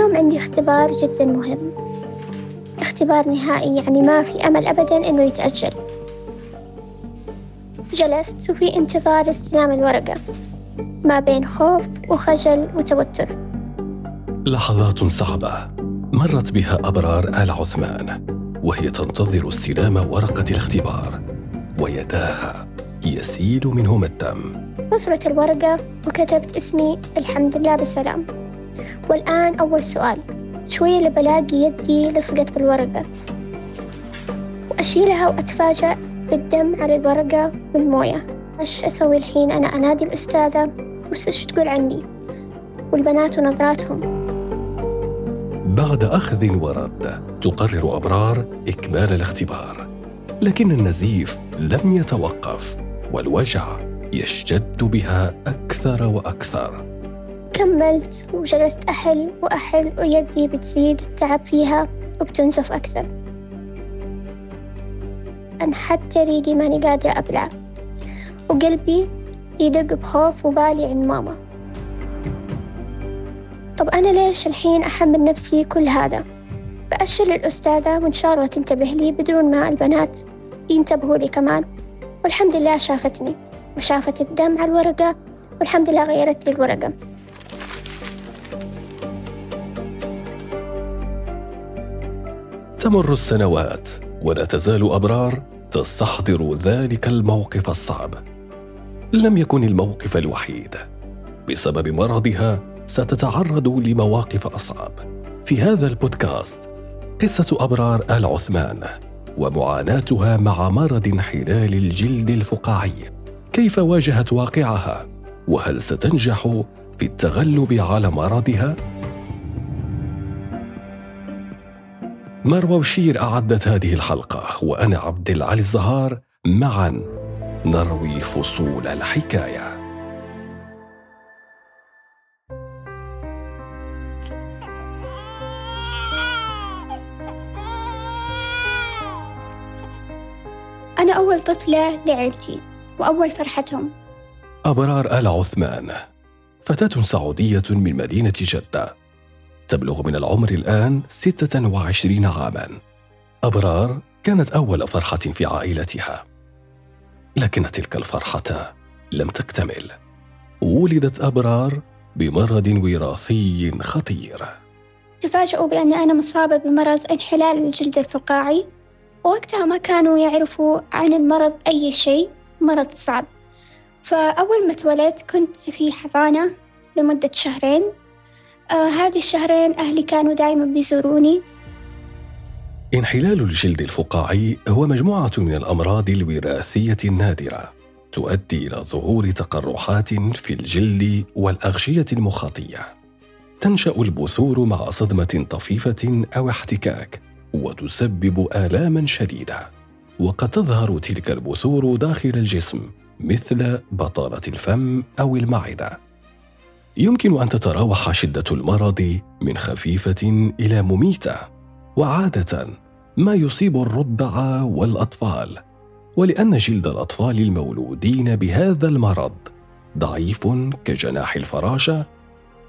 اليوم عندي اختبار جدا مهم. اختبار نهائي يعني ما في أمل أبدا إنه يتأجل. جلست وفي انتظار استلام الورقة. ما بين خوف وخجل وتوتر. لحظات صعبة مرت بها أبرار آل عثمان وهي تنتظر استلام ورقة الاختبار ويداها يسيل منهما الدم. وصلت الورقة وكتبت اسمي الحمد لله بسلام. والآن أول سؤال. شوية لبلاقي يدي لصقت بالورقة. وأشيلها وأتفاجأ بالدم على الورقة والموية. إيش أسوي الحين؟ أنا أنادي الأستاذة. وش تقول عني؟ والبنات ونظراتهم. بعد أخذ ورد تقرر أبرار إكمال الاختبار. لكن النزيف لم يتوقف والوجع يشتد بها أكثر وأكثر. كملت وجلست أحل وأحل ويدي بتزيد التعب فيها وبتنزف أكثر. أنحت ريقي ماني قادرة أبلع. وقلبي يدق بخوف وبالي عند ماما. طب أنا ليش الحين أحمل نفسي كل هذا؟ بأشر للأستاذة وإن شاء الله تنتبه لي بدون ما البنات ينتبهوا لي كمان. والحمد لله شافتني. وشافت الدم على الورقة والحمد لله غيرت لي الورقة. تمر السنوات ولا تزال أبرار تستحضر ذلك الموقف الصعب. لم يكن الموقف الوحيد. بسبب مرضها ستتعرض لمواقف أصعب. في هذا البودكاست قصة أبرار آل عثمان ومعاناتها مع مرض انحلال الجلد الفقاعي. كيف واجهت واقعها؟ وهل ستنجح في التغلب على مرضها؟ مروى وشير أعدت هذه الحلقة وأنا عبد العلي الزهار معا. نروي فصول الحكاية. أنا أول طفلة لعيلتي وأول فرحتهم. أبرار آل عثمان. فتاة سعودية من مدينة جدة. تبلغ من العمر الآن 26 عاماً. أبرار كانت أول فرحة في عائلتها. لكن تلك الفرحة لم تكتمل. ولدت أبرار بمرض وراثي خطير. تفاجؤوا بأن أنا مصابة بمرض انحلال الجلد الفقاعي ووقتها ما كانوا يعرفوا عن المرض أي شيء مرض صعب. فأول ما اتولدت كنت في حضانة لمدة شهرين. آه هذه الشهرين أهلي كانوا دائما بيزوروني. انحلال الجلد الفقاعي هو مجموعة من الأمراض الوراثية النادرة تؤدي إلى ظهور تقرحات في الجلد والأغشية المخاطية. تنشأ البثور مع صدمة طفيفة أو احتكاك وتسبب آلاما شديدة. وقد تظهر تلك البثور داخل الجسم مثل بطانة الفم أو المعدة. يمكن أن تتراوح شدة المرض من خفيفة إلى مميتة وعادة ما يصيب الرضع والأطفال ولأن جلد الأطفال المولودين بهذا المرض ضعيف كجناح الفراشه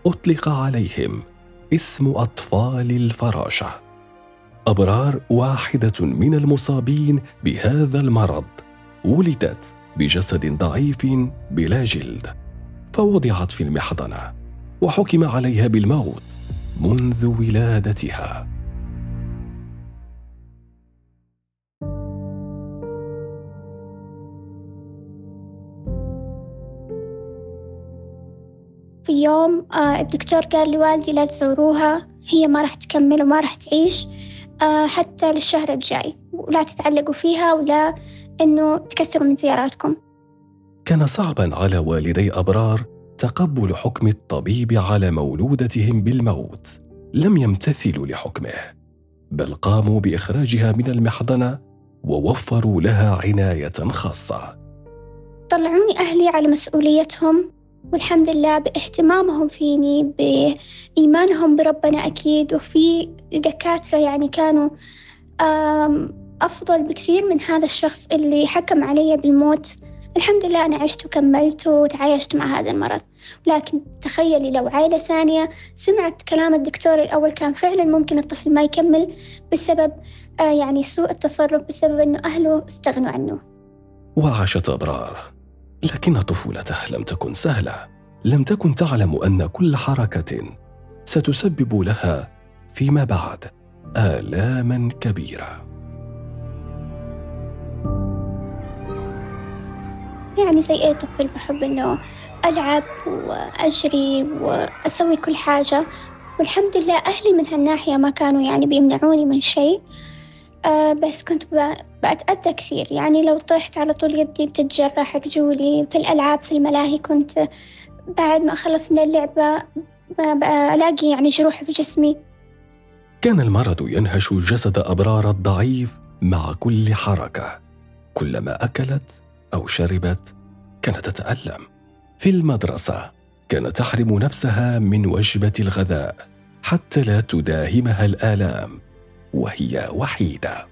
أطلق عليهم اسم أطفال الفراشه أبرار واحدة من المصابين بهذا المرض ولدت بجسد ضعيف بلا جلد. فوضعت في المحضنة وحكم عليها بالموت منذ ولادتها. في يوم آه، الدكتور قال لوالدي لا تزوروها هي ما راح تكمل وما راح تعيش آه، حتى للشهر الجاي ولا تتعلقوا فيها ولا إنه تكثروا من زياراتكم. كان صعبا على والدي أبرار تقبل حكم الطبيب على مولودتهم بالموت. لم يمتثلوا لحكمه بل قاموا بإخراجها من المحضنة ووفروا لها عناية خاصة. طلعوني أهلي على مسؤوليتهم والحمد لله باهتمامهم فيني بإيمانهم بربنا أكيد وفي دكاترة يعني كانوا أفضل بكثير من هذا الشخص اللي حكم علي بالموت. الحمد لله أنا عشت وكملت وتعايشت مع هذا المرض. لكن تخيلي لو عائلة ثانية سمعت كلام الدكتور الأول كان فعلا ممكن الطفل ما يكمل بسبب آه يعني سوء التصرف بسبب أنه أهله استغنوا عنه. وعاشت أبرار لكن طفولته لم تكن سهلة. لم تكن تعلم أن كل حركة ستسبب لها فيما بعد آلاما كبيرة. يعني زي أي طفل بحب إنه ألعب وأجري وأسوي كل حاجة. والحمد لله أهلي من هالناحية ما كانوا يعني بيمنعوني من شيء. آه بس كنت بأتأذى كثير. يعني لو طحت على طول يدي بتتجرح رجولي في الألعاب في الملاهي كنت بعد ما أخلص من اللعبة ألاقي يعني جروح في جسمي. كان المرض ينهش جسد أبرار الضعيف مع كل حركة. كلما أكلت أو شربت كانت تتألم. في المدرسة كانت تحرم نفسها من وجبة الغذاء حتى لا تداهمها الآلام وهي وحيدة.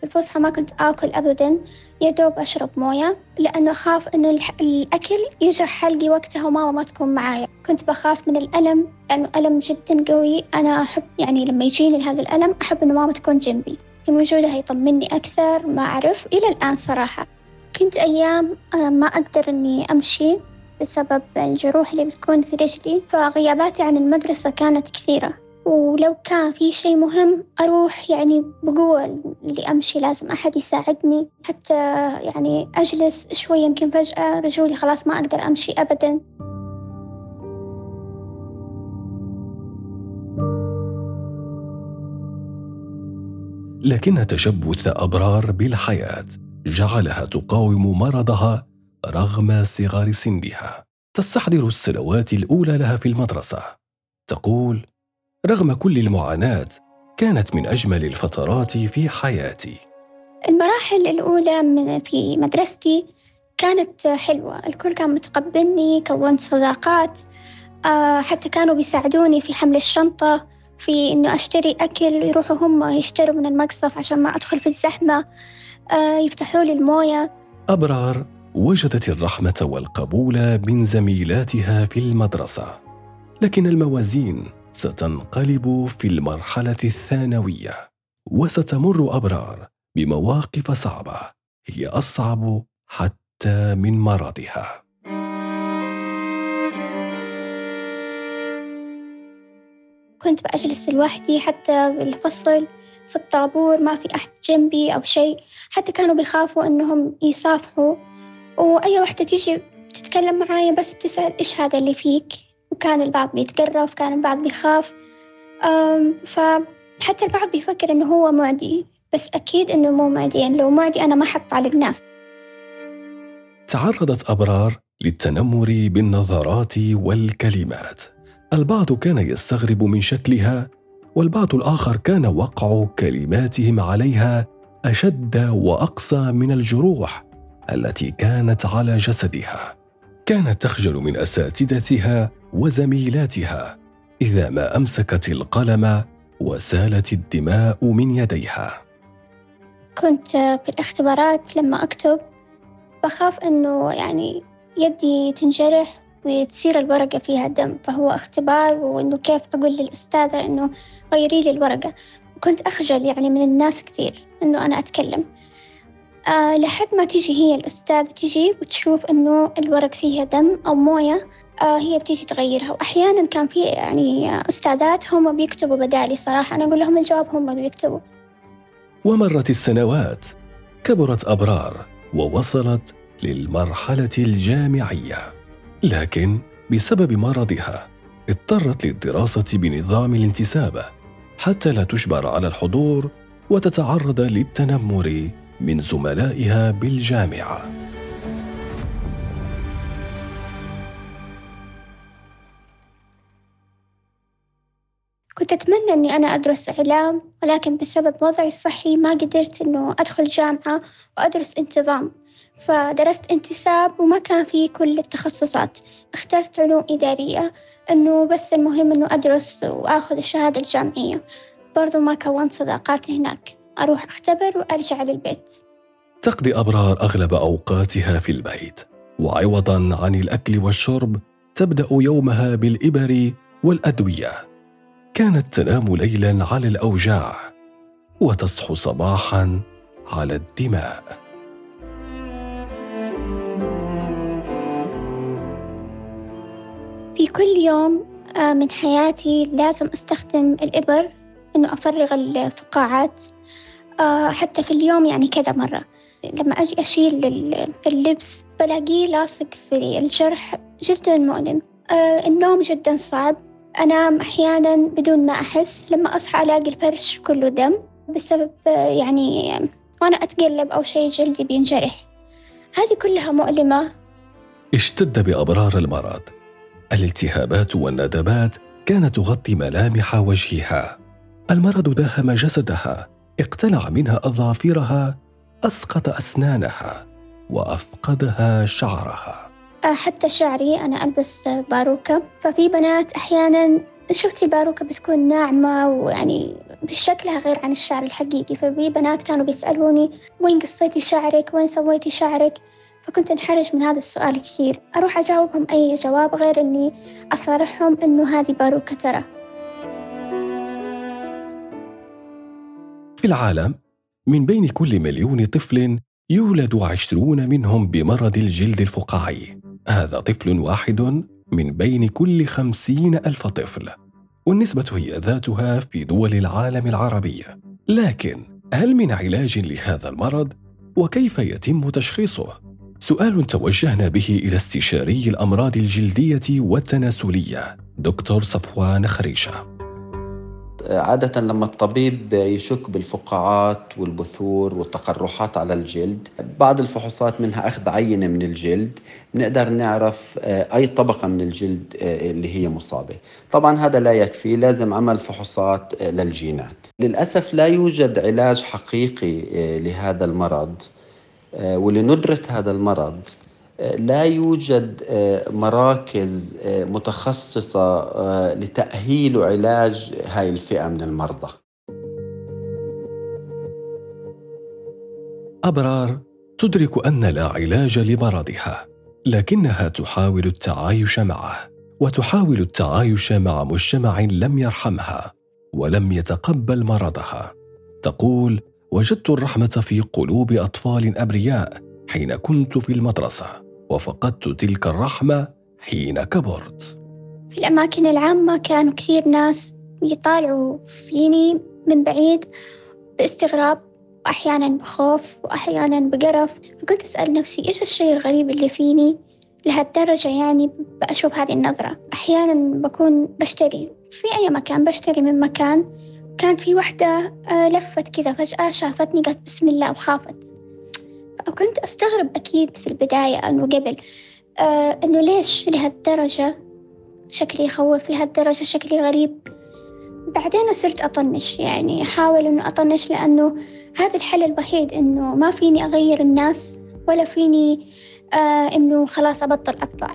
في الفسحة ما كنت آكل أبدا يا دوب أشرب موية لأنه أخاف إنه الأكل يجرح حلقي وقتها وماما ما تكون معايا. كنت بخاف من الألم لأنه ألم جدا قوي. أنا أحب يعني لما يجيني هذا الألم أحب إنه ماما تكون جنبي. يمكن وجودها يطمني أكثر ما أعرف إلى الآن صراحة. كنت أيام آه، ما أقدر إني أمشي بسبب الجروح اللي بتكون في رجلي فغياباتي عن المدرسة كانت كثيرة. ولو كان في شيء مهم أروح يعني بقوة اللي أمشي لازم أحد يساعدني حتى يعني أجلس شوي يمكن فجأة رجولي خلاص ما أقدر أمشي أبدا. لكن تشبث أبرار بالحياة. جعلها تقاوم مرضها رغم صغر سنها. تستحضر السنوات الأولى لها في المدرسة. تقول رغم كل المعاناة كانت من أجمل الفترات في حياتي. المراحل الأولى من في مدرستي كانت حلوة. الكل كان متقبلني كونت صداقات آه، حتى كانوا بيساعدوني في حمل الشنطة في إنه أشتري أكل يروحوا هم يشتروا من المقصف عشان ما أدخل في الزحمة. آه، يفتحوا لي الموية. أبرار وجدت الرحمة والقبول من زميلاتها في المدرسة. لكن الموازين ستنقلب في المرحلة الثانوية وستمر أبرار بمواقف صعبة هي أصعب حتى من مرضها. كنت بأجلس لوحدي حتى بالفصل في الطابور ما في أحد جنبي أو شيء. حتى كانوا بيخافوا إنهم يصافحوا وأي وحدة تيجي تتكلم معايا بس بتسأل إيش هذا اللي فيك؟ وكان البعض بيتقرف كان البعض بيخاف. فحتى البعض بيفكر إنه هو معدي. بس أكيد إنه مو معدي. يعني لو معدي أنا ما حط على الناس. تعرضت أبرار للتنمر بالنظرات والكلمات. البعض كان يستغرب من شكلها والبعض الآخر كان وقع كلماتهم عليها أشد وأقسى من الجروح التي كانت على جسدها. كانت تخجل من أساتذتها وزميلاتها إذا ما أمسكت القلم وسالت الدماء من يديها. كنت في الاختبارات لما أكتب بخاف إنه يعني يدي تنجرح وتصير الورقة فيها دم فهو اختبار وإنه كيف أقول للأستاذة إنه غيري لي الورقة. وكنت أخجل يعني من الناس كثير إنه أنا أتكلم. آه لحد ما تيجي هي الأستاذة تجي وتشوف إنه الورق فيها دم أو موية آه هي بتيجي تغيرها. وأحيانا كان في يعني أستاذات هم بيكتبوا بدالي صراحة. أنا أقول لهم الجواب هم بيكتبوا. ومرت السنوات كبرت أبرار ووصلت للمرحلة الجامعية. لكن بسبب مرضها اضطرت للدراسة بنظام الانتساب حتى لا تجبر على الحضور وتتعرض للتنمر من زملائها بالجامعة. كنت أتمنى أني أنا أدرس إعلام ولكن بسبب وضعي الصحي ما قدرت أنه أدخل جامعة وأدرس انتظام. فدرست انتساب وما كان في كل التخصصات. اخترت علوم إدارية أنه بس المهم أنه أدرس وأخذ الشهادة الجامعية. برضو ما كونت صداقات هناك. أروح أختبر وأرجع للبيت. تقضي أبرار أغلب أوقاتها في البيت. وعوضا عن الأكل والشرب تبدأ يومها بالإبر والأدوية. كانت تنام ليلا على الأوجاع وتصحو صباحا على الدماء. في كل يوم آه، من حياتي لازم أستخدم الإبر إنه أفرغ الفقاعات آه، حتى في اليوم يعني كذا مرة. لما أجي أشيل اللبس بلاقيه لاصق في الجرح جدا مؤلم آه، النوم جدا صعب. أنام أحيانا بدون ما أحس. لما أصحى ألاقي الفرش كله دم بسبب يعني وأنا أتقلب أو شيء جلدي بينجرح. هذه كلها مؤلمة. اشتد بأبرار المرض. الالتهابات والندبات كانت تغطي ملامح وجهها. المرض داهم جسدها اقتلع منها أظافرها أسقط أسنانها وأفقدها شعرها. آه، حتى شعري أنا ألبس باروكة. ففي بنات أحيانا شفت الباروكة بتكون ناعمة ويعني شكلها غير عن الشعر الحقيقي. ففي بنات كانوا بيسألوني وين قصيتي شعرك؟ وين سويتي شعرك؟ فكنت انحرج من هذا السؤال كثير. أروح أجاوبهم أي جواب غير أني أصارحهم أنه هذه باروكة ترى. في العالم من بين كل مليون طفل يولد عشرون منهم بمرض الجلد الفقاعي. هذا طفل واحد من بين كل خمسين ألف طفل والنسبة هي ذاتها في دول العالم العربي. لكن هل من علاج لهذا المرض؟ وكيف يتم تشخيصه؟ سؤال توجهنا به إلى استشاري الأمراض الجلدية والتناسلية دكتور صفوان خريشة. عادة لما الطبيب يشك بالفقاعات والبثور والتقرحات على الجلد بعض الفحوصات منها أخذ عينة من الجلد نقدر نعرف آه، أي طبقة من الجلد آه، اللي هي مصابة. طبعا هذا لا يكفي لازم عمل فحوصات آه، للجينات. للأسف لا يوجد علاج حقيقي لهذا المرض. ولندرة هذا المرض آه، لا يوجد آه، مراكز متخصصة لتأهيل وعلاج هاي الفئة من المرضى. أبرار تدرك أن لا علاج لمرضها لكنها تحاول التعايش معه وتحاول التعايش مع مجتمع لم يرحمها ولم يتقبل مرضها. تقول وجدت الرحمة في قلوب أطفال أبرياء حين كنت في المدرسة وفقدت تلك الرحمة حين كبرت. في الأماكن العامة كانوا كثير ناس يطالعوا فيني من بعيد باستغراب وأحيانا بخوف وأحيانا بقرف. فكنت أسأل نفسي إيش الشيء الغريب اللي فيني؟ لهالدرجة يعني بأشوف هذه النظرة. أحيانا بكون بشتري في أي مكان بشتري من مكان كان في وحدة آه، لفت كذا فجأة شافتني قالت بسم الله وخافت. كنت أستغرب أكيد في البداية أنه قبل آه أنه ليش لهالدرجة؟ شكلي يخوف لهالدرجة شكلي غريب. بعدين صرت أطنش يعني أحاول أنه أطنش لأنه هذا الحل الوحيد أنه ما فيني أغير الناس ولا فيني آه أنه خلاص أبطل أطلع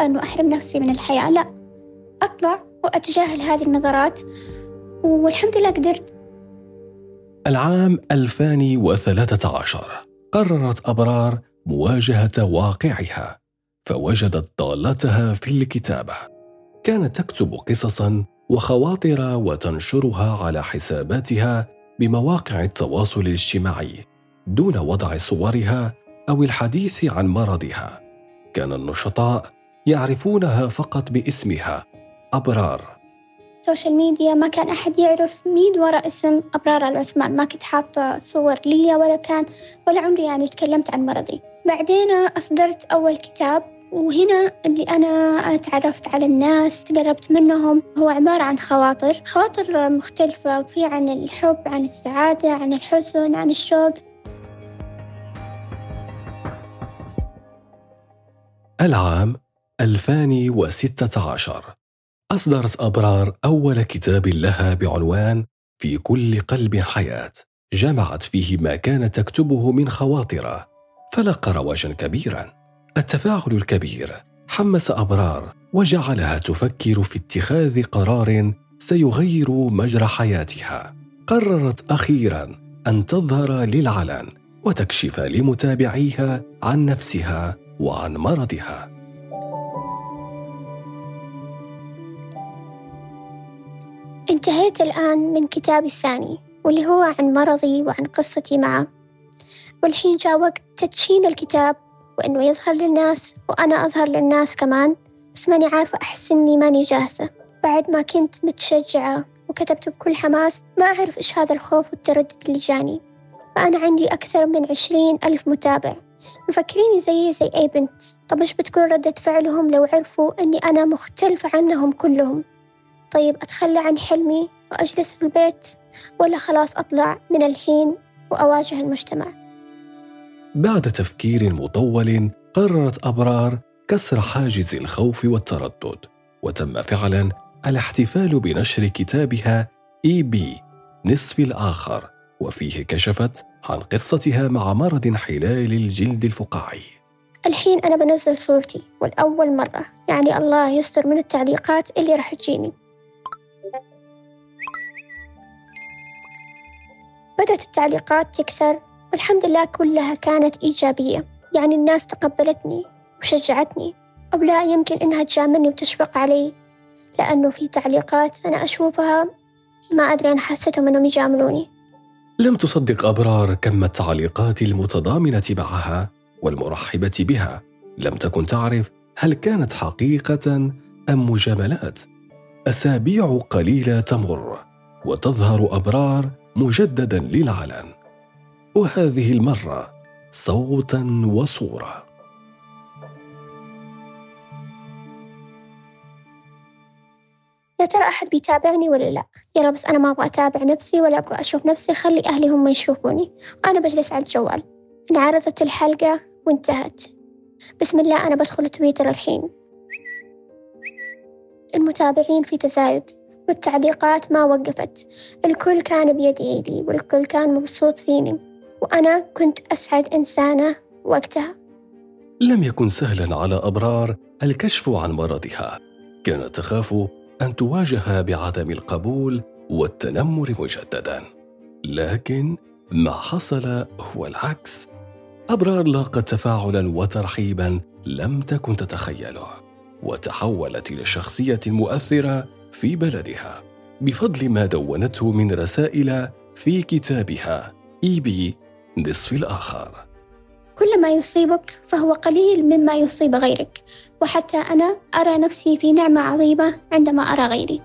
أنه أحرم نفسي من الحياة لا. أطلع وأتجاهل هذه النظرات. والحمد لله قدرت. العام 2013 قررت أبرار مواجهة واقعها فوجدت ضالتها في الكتابة. كانت تكتب قصصا وخواطر وتنشرها على حساباتها بمواقع التواصل الاجتماعي دون وضع صورها أو الحديث عن مرضها. كان النشطاء يعرفونها فقط باسمها أبرار. ال social media ما كان أحد يعرف مين وراء اسم أبرار العثمان. ما كنت حاطة صور لي ولا كان ولا عمري يعني تكلمت عن مرضي. بعدين أصدرت أول كتاب وهنا اللي أنا تعرفت على الناس تقربت منهم هو عبارة عن خواطر. خواطر مختلفة في عن الحب عن السعادة عن الحزن عن الشوق. العام 2016 أصدرت أبرار أول كتاب لها بعنوان في كل قلب حياة جمعت فيه ما كانت تكتبه من خواطر فلقى رواجا كبيرا. التفاعل الكبير حمس أبرار وجعلها تفكر في اتخاذ قرار سيغير مجرى حياتها. قررت أخيرا أن تظهر للعلن وتكشف لمتابعيها عن نفسها وعن مرضها. انتهيت الآن من كتابي الثاني واللي هو عن مرضي وعن قصتي معه. والحين جاء وقت تدشين الكتاب وإنه يظهر للناس وأنا أظهر للناس كمان بس ماني عارفة أحس إني ماني جاهزة. بعد ما كنت متشجعة وكتبت بكل حماس ما أعرف إيش هذا الخوف والتردد اللي جاني. فأنا عندي أكثر من عشرين ألف متابع. مفكريني زيي زي أي بنت. طب إيش بتكون ردة فعلهم لو عرفوا إني أنا مختلفة عنهم كلهم؟ طيب أتخلى عن حلمي وأجلس في البيت ولا خلاص أطلع من الحين وأواجه المجتمع؟ بعد تفكير مطول قررت أبرار كسر حاجز الخوف والتردد وتم فعلا الاحتفال بنشر كتابها إي بي نصف الآخر وفيه كشفت عن قصتها مع مرض انحلال الجلد الفقاعي. الحين أنا بنزل صورتي والأول مرة. يعني الله يستر من التعليقات اللي راح تجيني. بدأت التعليقات تكثر والحمد لله كلها كانت إيجابية. يعني الناس تقبلتني وشجعتني. أو لا يمكن إنها تجاملني وتشفق علي لأنه في تعليقات أنا أشوفها ما أدري أنا حسيتهم أنهم يجاملوني. لم تصدق أبرار كم التعليقات المتضامنة معها والمرحبة بها. لم تكن تعرف هل كانت حقيقة أم مجاملات. أسابيع قليلة تمر وتظهر أبرار مجددا للعلن وهذه المرة صوتا وصورة. يا ترى أحد بيتابعني ولا لا؟ يلا بس أنا ما أبغى أتابع نفسي ولا أبغى أشوف نفسي. خلي أهلي هم يشوفوني. أنا بجلس على الجوال. انعرضت الحلقة وانتهت. بسم الله أنا بدخل تويتر الحين. المتابعين في تزايد. والتعليقات ما وقفت. الكل كان بيدعي لي والكل كان مبسوط فيني وأنا كنت أسعد إنسانة وقتها. لم يكن سهلا على أبرار الكشف عن مرضها. كانت تخاف أن تواجه بعدم القبول والتنمر مجددا. لكن ما حصل هو العكس. أبرار لاقت تفاعلا وترحيبا لم تكن تتخيله وتحولت إلى شخصية مؤثرة في بلدها. بفضل ما دونته من رسائل في كتابها إيبي نصف الآخر. كل ما يصيبك فهو قليل مما يصيب غيرك وحتى أنا أرى نفسي في نعمة عظيمة عندما أرى غيري.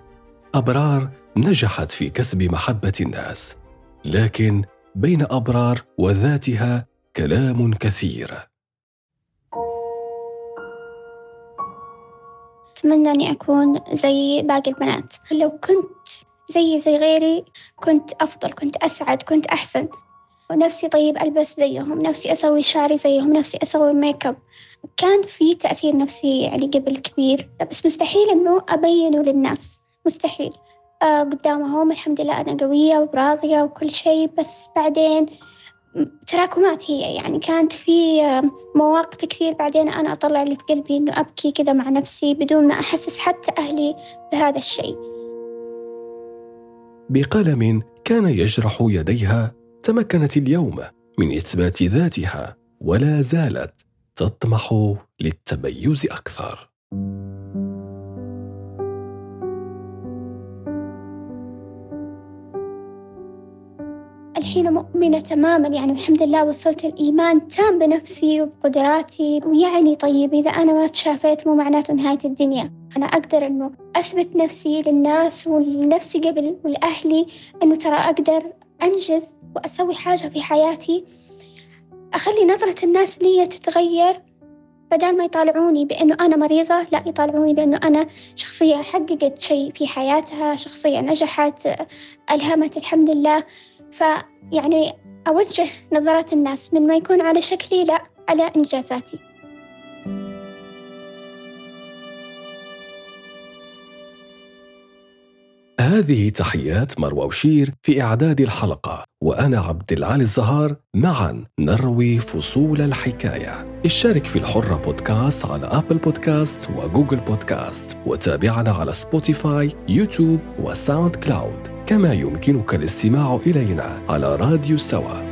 أبرار نجحت في كسب محبة الناس لكن بين أبرار وذاتها كلام كثير. أتمنى أني أكون زي باقي البنات. لو كنت زي زي غيري كنت أفضل كنت أسعد كنت أحسن. ونفسي طيب ألبس زيهم نفسي أسوي شعري زيهم نفسي أسوي make up كان في تأثير نفسي يعني قبل كبير. بس مستحيل إنه أبينه للناس. مستحيل. آه قدامهم الحمد لله أنا قوية وراضية وكل شيء بس بعدين تراكمات هي يعني كانت في مواقف كثير بعدين أنا أطلع اللي في قلبي إنه أبكي كذا مع نفسي بدون ما أحسس حتى أهلي بهذا الشيء. بقلم كان يجرح يديها تمكنت اليوم من إثبات ذاتها ولا زالت تطمح للتميز أكثر. الحين مؤمنة تماما. يعني الحمد لله وصلت الإيمان تام بنفسي وبقدراتي. ويعني طيب إذا أنا ما تشافيت مو معناته نهاية الدنيا. أنا أقدر إنه أثبت نفسي للناس ولنفسي قبل ولأهلي إنه ترى أقدر أنجز وأسوي حاجة في حياتي. أخلي نظرة الناس لي تتغير بدل ما يطالعوني بأنه أنا مريضة. لا يطالعوني بأنه أنا شخصية حققت شيء في حياتها شخصية نجحت ألهمت الحمد لله. فيعني أوجه نظرات الناس من ما يكون على شكلي لا على إنجازاتي هذه تحيات مروى وشير في إعداد الحلقة. وأنا عبد العالي الزهار معا نروي فصول الحكاية. اشترك في الحرة بودكاست على أبل بودكاست وجوجل بودكاست وتابعنا على سبوتيفاي يوتيوب وساوند كلاود. كما يمكنك الاستماع إلينا على راديو سوا.